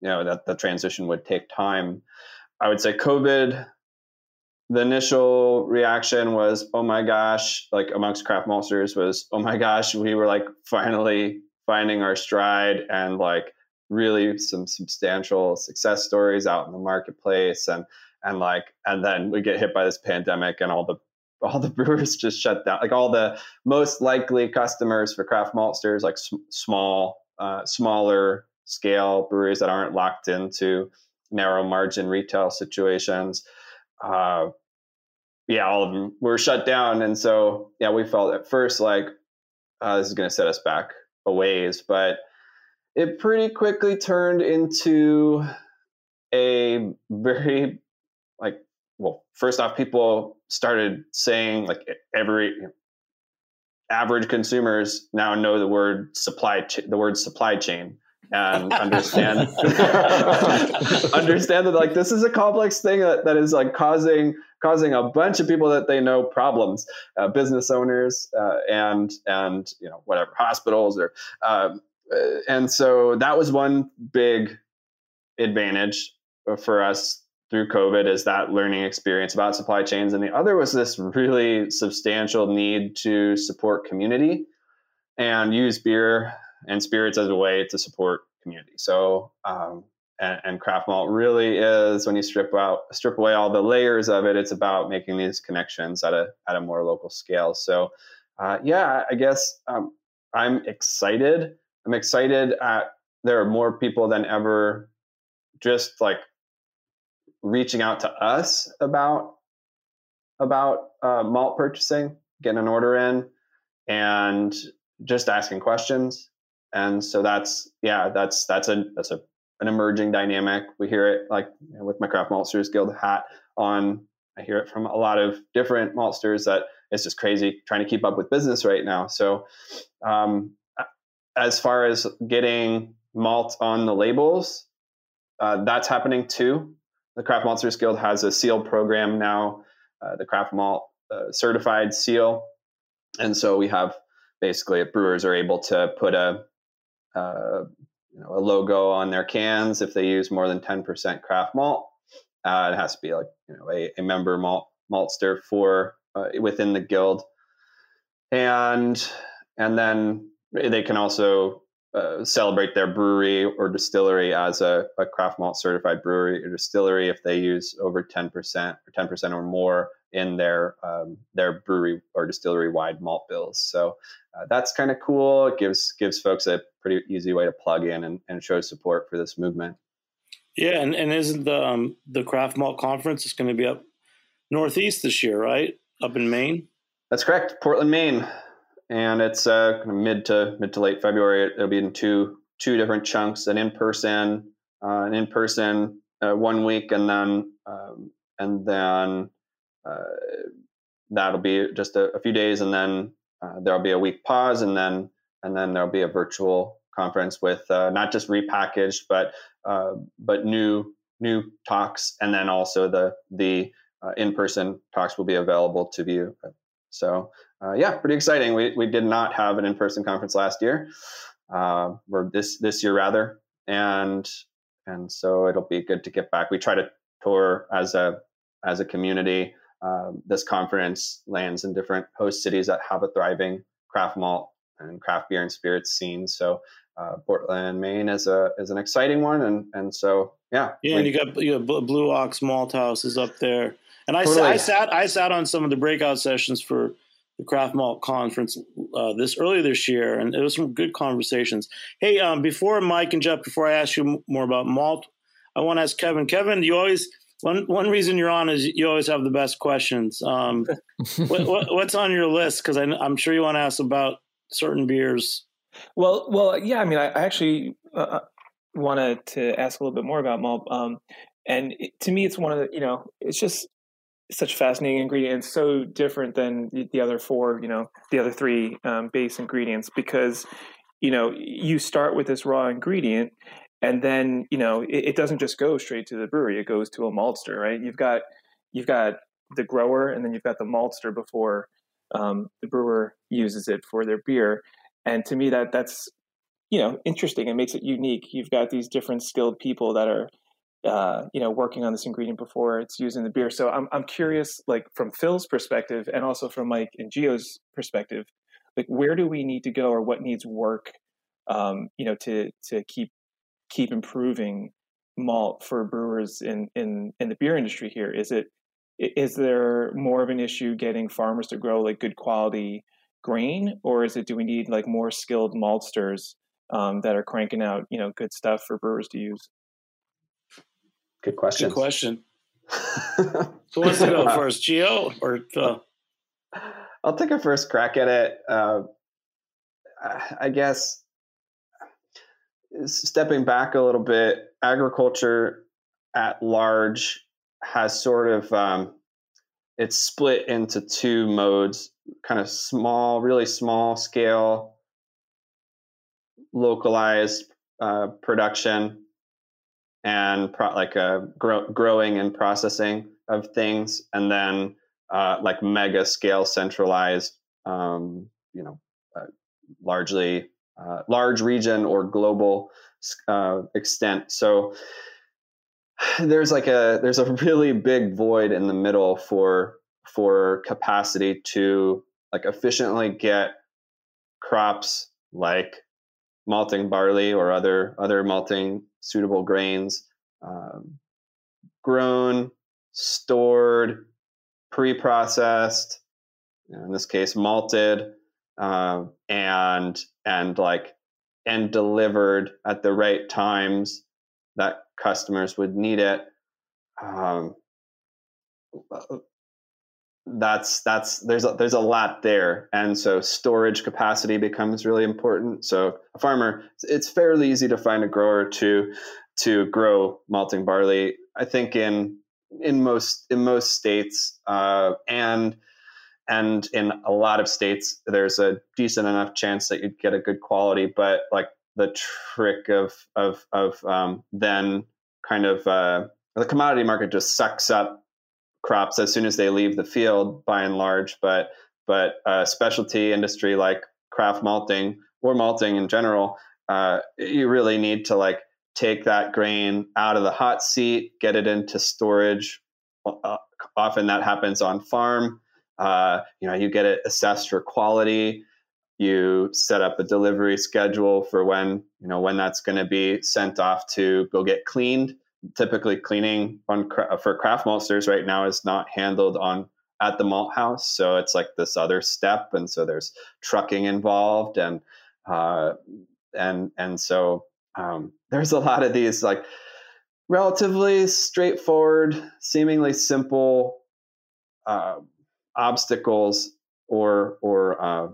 you know that the transition would take time. I would say COVID. The initial reaction was, "Oh my gosh!" Like amongst craft maltsters was, "Oh my gosh!" We were like finally finding our stride and like really some substantial success stories out in the marketplace and and like and then we get hit by this pandemic and all the all the brewers just shut down like all the most likely customers for craft maltsters like sm- small uh, smaller scale breweries that aren't locked into narrow margin retail situations. Uh, yeah all of them were shut down. And so yeah we felt at first like uh, this is going to set us back a ways but it pretty quickly turned into a very like well first off people started saying like every average consumers now know the word supply ch- the word supply chain and understand understand that like this is a complex thing that, that is like causing causing a bunch of people that they know problems uh, business owners uh, and and you know whatever hospitals or um, uh, and so that was one big advantage for us through COVID is that learning experience about supply chains. And the other was this really substantial need to support community and use beer and spirits as a way to support community. So, um, and, and, craft malt really is when you strip out strip away all the layers of it, it's about making these connections at a at a more local scale. So, uh, yeah, I guess um, I'm excited I'm excited at there are more people than ever just like reaching out to us about about uh, malt purchasing, getting an order in, and just asking questions. And so that's yeah, that's that's a that's a an emerging dynamic. We hear it like you know, with my craft maltsters guild hat on I hear it from a lot of different maltsters that it's just crazy trying to keep up with business right now. So, um, as far as getting malt on the labels, uh, that's happening too. The Craft Maltsters Guild has a seal program now, uh, the Craft Malt uh, certified seal, and so we have basically brewers are able to put a uh, you know, a logo on their cans if they use more than 10% craft malt. Uh, it has to be like you know a, a member malt maltster for uh, within the guild, and and then they can also uh, celebrate their brewery or distillery as a, a, craft malt certified brewery or distillery if they use over 10% or 10% or more in their um, their brewery or distillery wide malt bills. So uh, that's kind of cool. It gives gives folks a pretty easy way to plug in and, and show support for this movement. Yeah, and, and isn't the um, the craft malt conference is going to be up northeast this year, right? Up in Maine. That's correct, Portland, Maine, and it's uh, mid to mid to late February. It'll be in two two different chunks: an in person, uh, an in person uh, one week, and then um, and then that'll be just a, a, few days, and then uh, there'll be a week pause, and then and then there'll be a virtual conference with uh, not just repackaged, but but new new talks, and then also the the in-person talks will be available to view. So yeah, pretty exciting. We we did not have an in-person conference last year, uh, or this this year rather, and and so it'll be good to get back. We try to tour as a as a community um, this conference lands in different host cities that have a thriving craft malt and craft beer and spirits scene. So uh, Portland, Maine is a is an exciting one, and and so yeah, yeah. And you got you got Blue Ox Malt House is up there, and I, totally. I sat I sat on some of the breakout sessions for the craft malt conference uh, this earlier this year, and it was some good conversations. Hey, um, before Mike and Jeff, before I ask you more about malt, I want to ask Kevin. Kevin, you always one one reason you're on is you always have the best questions. Um, what, what, what's on your list? Because I'm sure you want to ask about certain beers. Well, well, yeah. I mean, I, I actually uh, uh, wanted to ask a little bit more about malt. Um, and it, to me, it's one of the you know, it's just such fascinating ingredient, so different than the other four, you know, the other three um, base ingredients because you know you start with this raw ingredient and then you know it, it, doesn't just go straight to the brewery it goes to a maltster right? You've got you've got the grower and then you've got the maltster before um, the brewer uses it for their beer. And to me that that's you know interesting. It makes it unique. You've got these different skilled people that are uh, you know working on this ingredient before it's used in the beer. So I'm, I'm curious like from phil's perspective and also from mike and geo's perspective like where do we need to go or what needs work um, you know to to keep keep improving malt for brewers in, in, in the beer industry here? Is it is there more of an issue getting farmers to grow like good quality grain, or is it do we need like more skilled maltsters um, that are cranking out you know good stuff for brewers to use? Good question. Good question. so what's to go first, Geo or Phil? I'll take a first crack at it. Uh, I guess stepping back a little bit, agriculture at large has sort of um, it's split into two modes kind of small really small scale localized uh, production and pro- like a uh, grow- growing and processing of things and then uh, like mega scale centralized um, you know uh, largely uh, large region or global uh, extent. So there's like a there's a really big void in the middle for for capacity to like efficiently get crops like malting barley or other other malting suitable grains um, grown stored pre-processed in this case malted uh, and and like and delivered at the right times that customers would need it um, that's that's there's a, there's a lot there. And so storage capacity becomes really important. So a farmer it's fairly easy to find a grower to to grow malting barley i think in in most in most states, uh, and and in a lot of states, there's a decent enough chance that you'd get a good quality. But like the trick of of of um, then kind of uh, the commodity market just sucks up crops as soon as they leave the field, by and large. But but a specialty industry like craft malting or malting in general, uh, you really need to like take that grain out of the hot seat, get it into storage. Uh, often that happens on farm. Uh, you know, you get it assessed for quality. You set up a delivery schedule for when you know when that's going to be sent off to go get cleaned. Typically, cleaning on for craft maltsters right now is not handled on at the malt house, so it's like this other step, and so there's trucking involved, and uh, and and so um, there's a lot of these like relatively straightforward, seemingly simple uh, obstacles or or uh,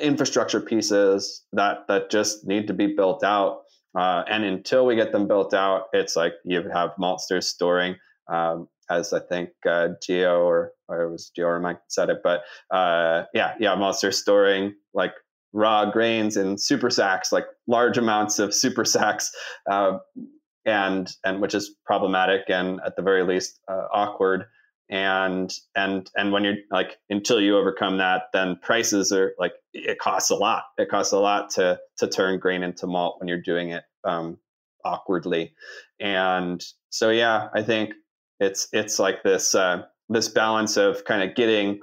infrastructure pieces that that just need to be built out. Uh, and until we get them built out, it's like you have maltsters storing, um, as I think uh, Geo or or it was Geo or Mike said it, but uh, yeah, yeah, maltsters storing like raw grains in super sacks, like large amounts of super sacks, uh, and and which is problematic and at the very least uh, awkward. And and and when you're like until you overcome that, then prices are like it costs a lot. It costs a lot to to turn grain into malt when you're doing it um, awkwardly. And so yeah, I think it's it's like this uh, this balance of kind of getting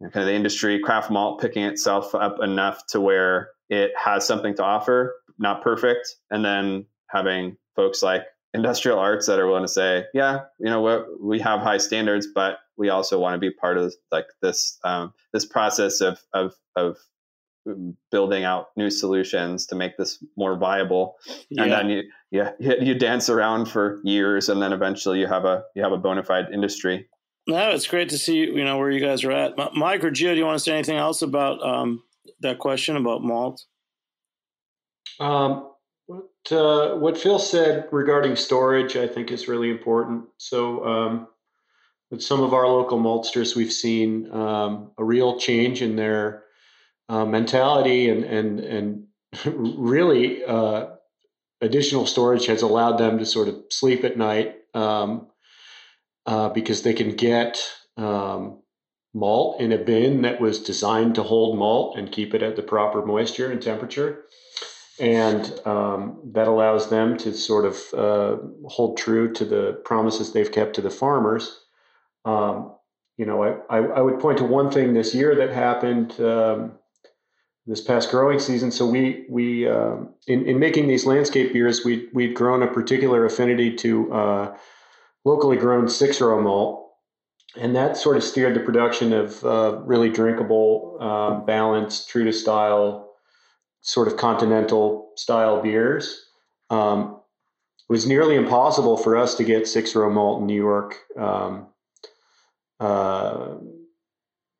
kind of the industry craft malt picking itself up enough to where it has something to offer not perfect and then having folks like industrial arts that are willing to say yeah you know what we have high standards but we also want to be part of like this um, this process of of of building out new solutions to make this more viable yeah. and then you yeah you dance around for years and then eventually you have a you have a bona fide industry no, it's great to see you know where you guys are at. Mike or Gio, do you want to say anything else about um, that question about malt? Um, what uh, what Phil said regarding storage, I think, is really important. So, um, with some of our local maltsters, we've seen um, a real change in their uh, mentality, and and and really uh, additional storage has allowed them to sort of sleep at night. Um, uh, because they can get um, malt in a bin that was designed to hold malt and keep it at the proper moisture and temperature. And um, that allows them to sort of uh, hold true to the promises they've kept to the farmers. Um, you know, I, I, I, would point to one thing this year that happened um, this past growing season. So we we um, in in making these landscape beers, we we'd grown a particular affinity to uh, locally grown six row malt. And that sort of steered the production of uh, really drinkable, uh, balanced, true to style, sort of continental style beers. Um, it was nearly impossible for us to get six row malt in New York um, uh,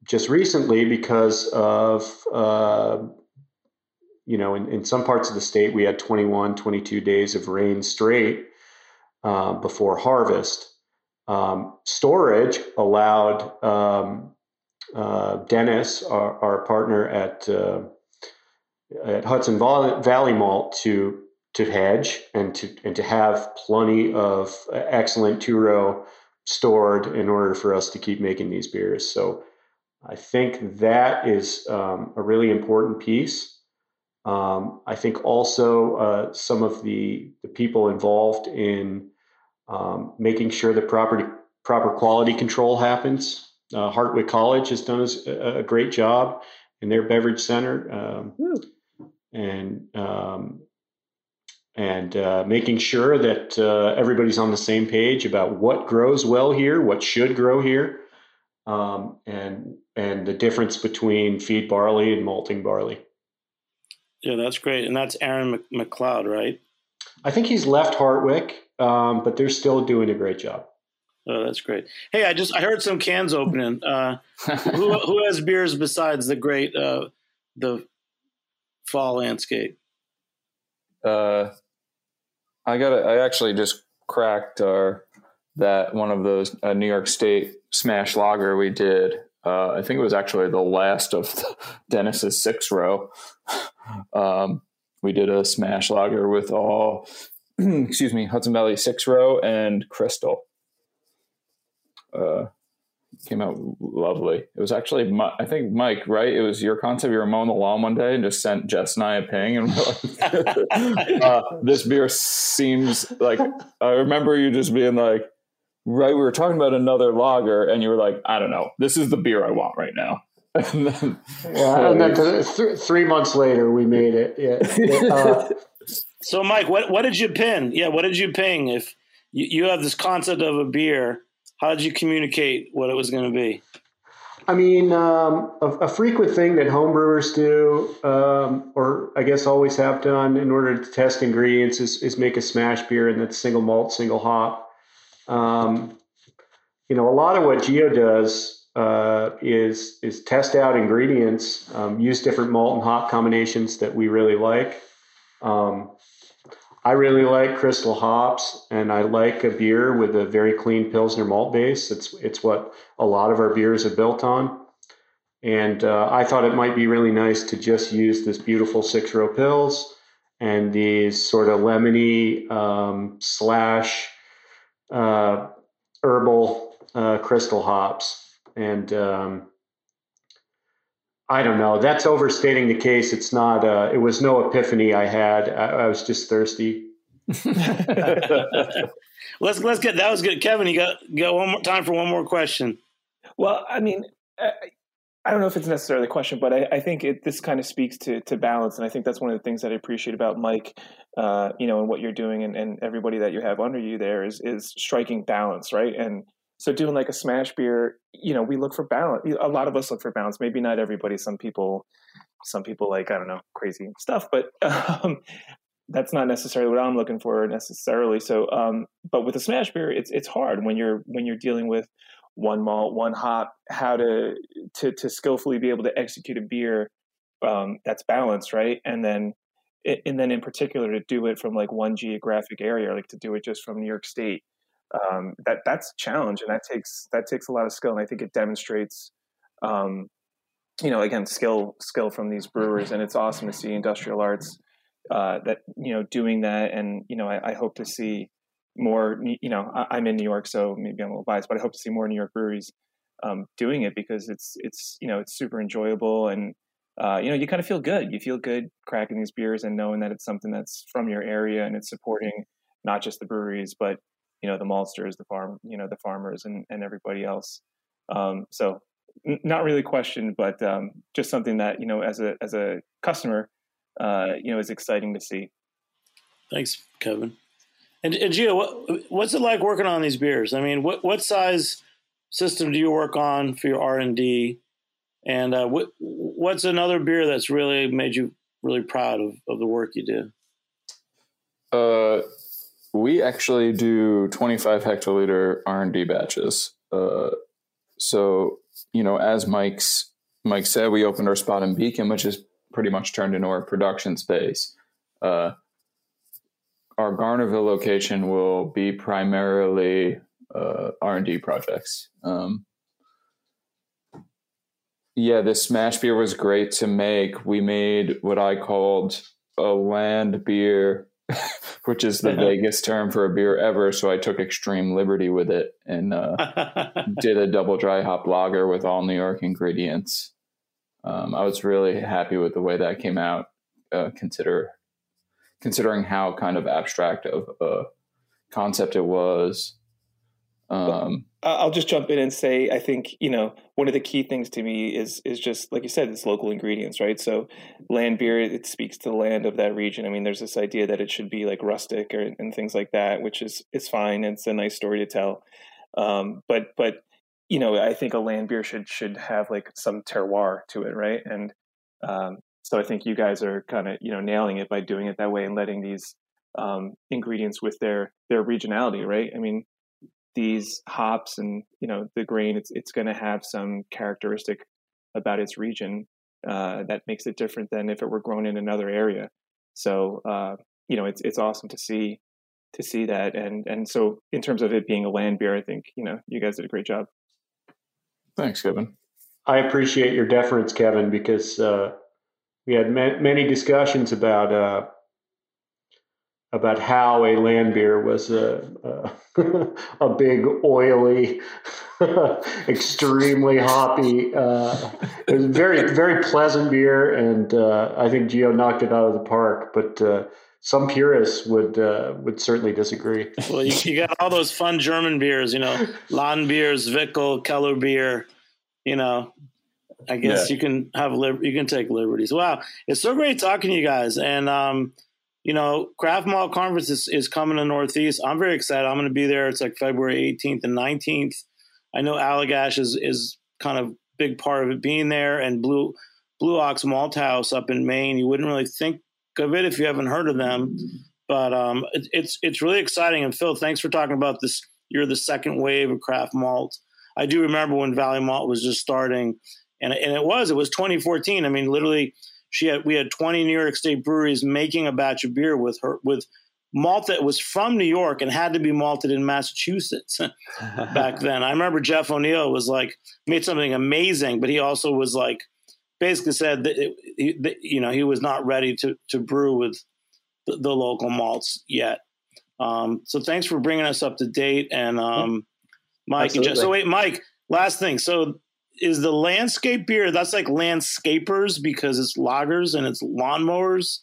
just recently because of, uh, you know, in, in some parts of the state, we had 21, 22 days of rain straight uh, before harvest. Um, storage allowed um, uh, Dennis, our, our, partner at uh, at Hudson Valley Malt, to to hedge and to and to have plenty of excellent two row stored in order for us to keep making these beers. So I think that is um, a really important piece. Um, I think also uh, some of the the people involved in um, making sure that property proper quality control happens. Uh, Hartwick College has done a, a, great job in their beverage center, um, and um, and uh, making sure that uh, everybody's on the same page about what grows well here, what should grow here, um, and and the difference between feed barley and malting barley. Yeah, that's great, and that's Aaron MacLeod, right? I think he's left Hartwick um, but they're still doing a great job. Oh, that's great. Hey, I just I heard some cans opening. Uh, who who has beers besides the great uh, the fall landscape? Uh, I got. I actually just cracked our that one of those uh, New York State Smash Lager we did. Uh, I think it was actually the last of the Dennis's six row. Um, we did a Smash Lager with all, excuse me, Hudson Valley six row and Crystal. Uh, came out lovely. It was actually, I think Mike, right? It was your concept. You were mowing the lawn one day and just sent Jess and I a ping, and like, uh, "This beer seems like." I remember you just being like, "Right, we were talking about another lager, and you were like, I don't know, this is the beer I want right now." and then, yeah, and then th- three months later, we made it. Yeah. Uh, so, Mike, what what did you pin? Yeah, what did you ping? If you, you have this concept of a beer how did you communicate what it was going to be? I mean, um, a, a, frequent thing that homebrewers do, um, or I guess always have done in order to test ingredients, is, is make a smash beer and that's single malt, single hop. Um, you know, a lot of what Geo does uh, is is test out ingredients, um, use different malt and hop combinations that we really like. Um, I really like Crystal hops, and I like a beer with a very clean Pilsner malt base. It's it's what a lot of our beers are built on. And uh, I thought it might be really nice to just use this beautiful six row Pils and these sort of lemony um, slash uh, herbal uh, crystal hops. And um, I don't know. That's overstating the case. It's not. Uh, it was no epiphany I had. I, I was just thirsty. let's let's get that was good, Kevin. You got got one more time for one more question. Well, I mean, I, I don't know if it's necessarily a question, but I, I think it, this kind of speaks to to balance, and I think that's one of the things that I appreciate about Mike. Uh, you know, and what you're doing, and, and everybody that you have under you there is is striking balance, right? And so doing like a smash beer, you know, we look for balance. A lot of us look for balance. Maybe not everybody. Some people, some people like I don't know crazy stuff, but um, that's not necessarily what I'm looking for necessarily. So, um, but with a smash beer, it's it's hard when you're when you're dealing with one malt, one hop, how to to to skillfully be able to execute a beer um, that's balanced, right? And then and then in particular to do it from like one geographic area, like to do it just from New York State um, that that's a challenge, and that takes that takes a lot of skill. And I think it demonstrates, um, you know, again, skill skill from these brewers, and it's awesome to see industrial arts uh, that you know doing that. And you know, I, I hope to see more. You know, I, am in New York, so maybe I'm a little biased, but I hope to see more New York breweries um, doing it because it's it's you know it's super enjoyable and. Uh, you know, you kind of feel good. You feel good cracking these beers and knowing that it's something that's from your area and it's supporting not just the breweries, but you know the maltsters, the farm, you know the farmers, and and everybody else. Um, so n- not really a question, but um, just something that you know as a as a customer, uh, you know, is exciting to see. Thanks, Kevin. And, and Gio, what, what's it like working on these beers? I mean, what what size system do you work on for your R and D? And uh, what what's another beer that's really made you really proud of, of the work you do? Uh, we actually do 25 hectoliter R&D batches. Uh, so, you know, as Mike's Mike said, we opened our spot in Beacon, which is pretty much turned into our production space. Uh, our Garnerville location will be primarily uh, R&D projects. Um, yeah, this smash beer was great to make. We made what I called a land beer which is the vaguest term for a beer ever. So I took extreme liberty with it and uh, did a double dry hop lager with all New York ingredients. Um, I was really happy with the way that came out. Uh, consider considering how kind of abstract of a concept it was. Um, I'll just jump in and say I think you know one of the key things to me is is just like you said, it's local ingredients, right? So land beer it speaks to the land of that region. I mean, there's this idea that it should be like rustic or and things like that, which is is fine. It's a nice story to tell, um, but but you know I think a land beer should should have like some terroir to it, right? And um, so I think you guys are kind of you know nailing it by doing it that way and letting these um, ingredients with their their regionality, right? I mean these hops and you know the grain it's it's going to have some characteristic about its region uh, that makes it different than if it were grown in another area so uh, you know it's it's awesome to see to see that. And and so in terms of it being a land beer, I think you know you guys did a great job. Thanks, Kevin. I appreciate your deference, Kevin, because uh, we had ma- many discussions about uh, about how a land beer was a a, a big oily, extremely hoppy. Uh, it was very very pleasant beer, and uh, I think Geo knocked it out of the park. But uh, some purists would uh, would certainly disagree. Well, you, you, got all those fun German beers, you know, Lahn beers, Zwickel, Keller beer, you know, I guess yeah. you can have you can take liberties. Wow, it's so great talking to you guys. And um, you know, Craft Malt Conference is, is coming to Northeast. I'm very excited. I'm going to be there. It's like February 18th and 19th. I know Allagash is is kind of big part of it being there, and Blue Blue Ox Malt House up in Maine. You wouldn't really think of it if you haven't heard of them, but um, it, it's it's really exciting. And Phil, thanks for talking about this. You're the second wave of craft malt. I do remember when Valley Malt was just starting, and and it was it was 2014. I mean, literally, she had we had 20 New York State breweries making a batch of beer with her with malt that was from New York and had to be malted in Massachusetts back then. I remember Jeff O'Neill was like made something amazing, but he also was like basically said that, it, he, that you know he was not ready to to brew with the, the local malts yet. Um, so thanks for bringing us up to date and um, Mike. so wait, Mike. Last thing. So is the landscape beer? That's like landscapers because it's loggers and it's lawnmowers.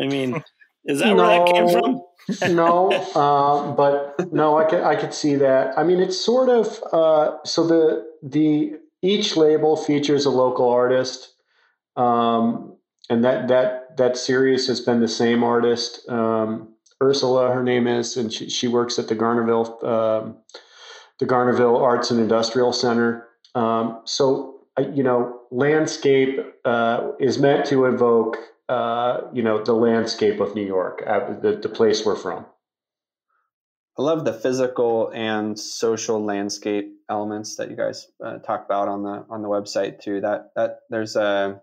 I mean, is that no, where that came from? no, uh, but no, I could I could see that. I mean, it's sort of uh, so the the each label features a local artist, um, and that that that series has been the same artist. Um, Ursula, her name is, and she, she works at the Garnerville um, the Garnerville Arts and Industrial Center. Um, so, you know, landscape uh, is meant to evoke, uh, you know, the landscape of New York, uh, the, the place we're from. I love the physical and social landscape elements that you guys uh, talk about on the on the website too. That that there's a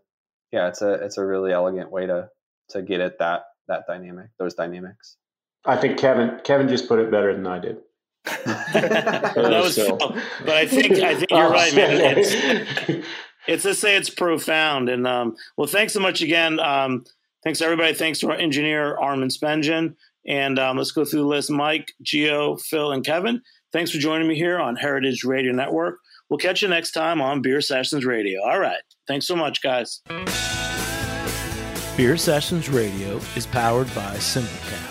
yeah, it's a it's a really elegant way to to get at that that dynamic, those dynamics. I think Kevin Kevin just put it better than I did. that was so. but I think I think you're oh, right, man. It's, it's to say it's profound. And um, well, thanks so much again. Um, thanks everybody. Thanks to our engineer Armin Spengen. And um, let's go through the list: Mike, Geo, Phil, and Kevin. Thanks for joining me here on Heritage Radio Network. We'll catch you next time on Beer Sessions Radio. All right. Thanks so much, guys. Beer Sessions Radio is powered by Simplecast.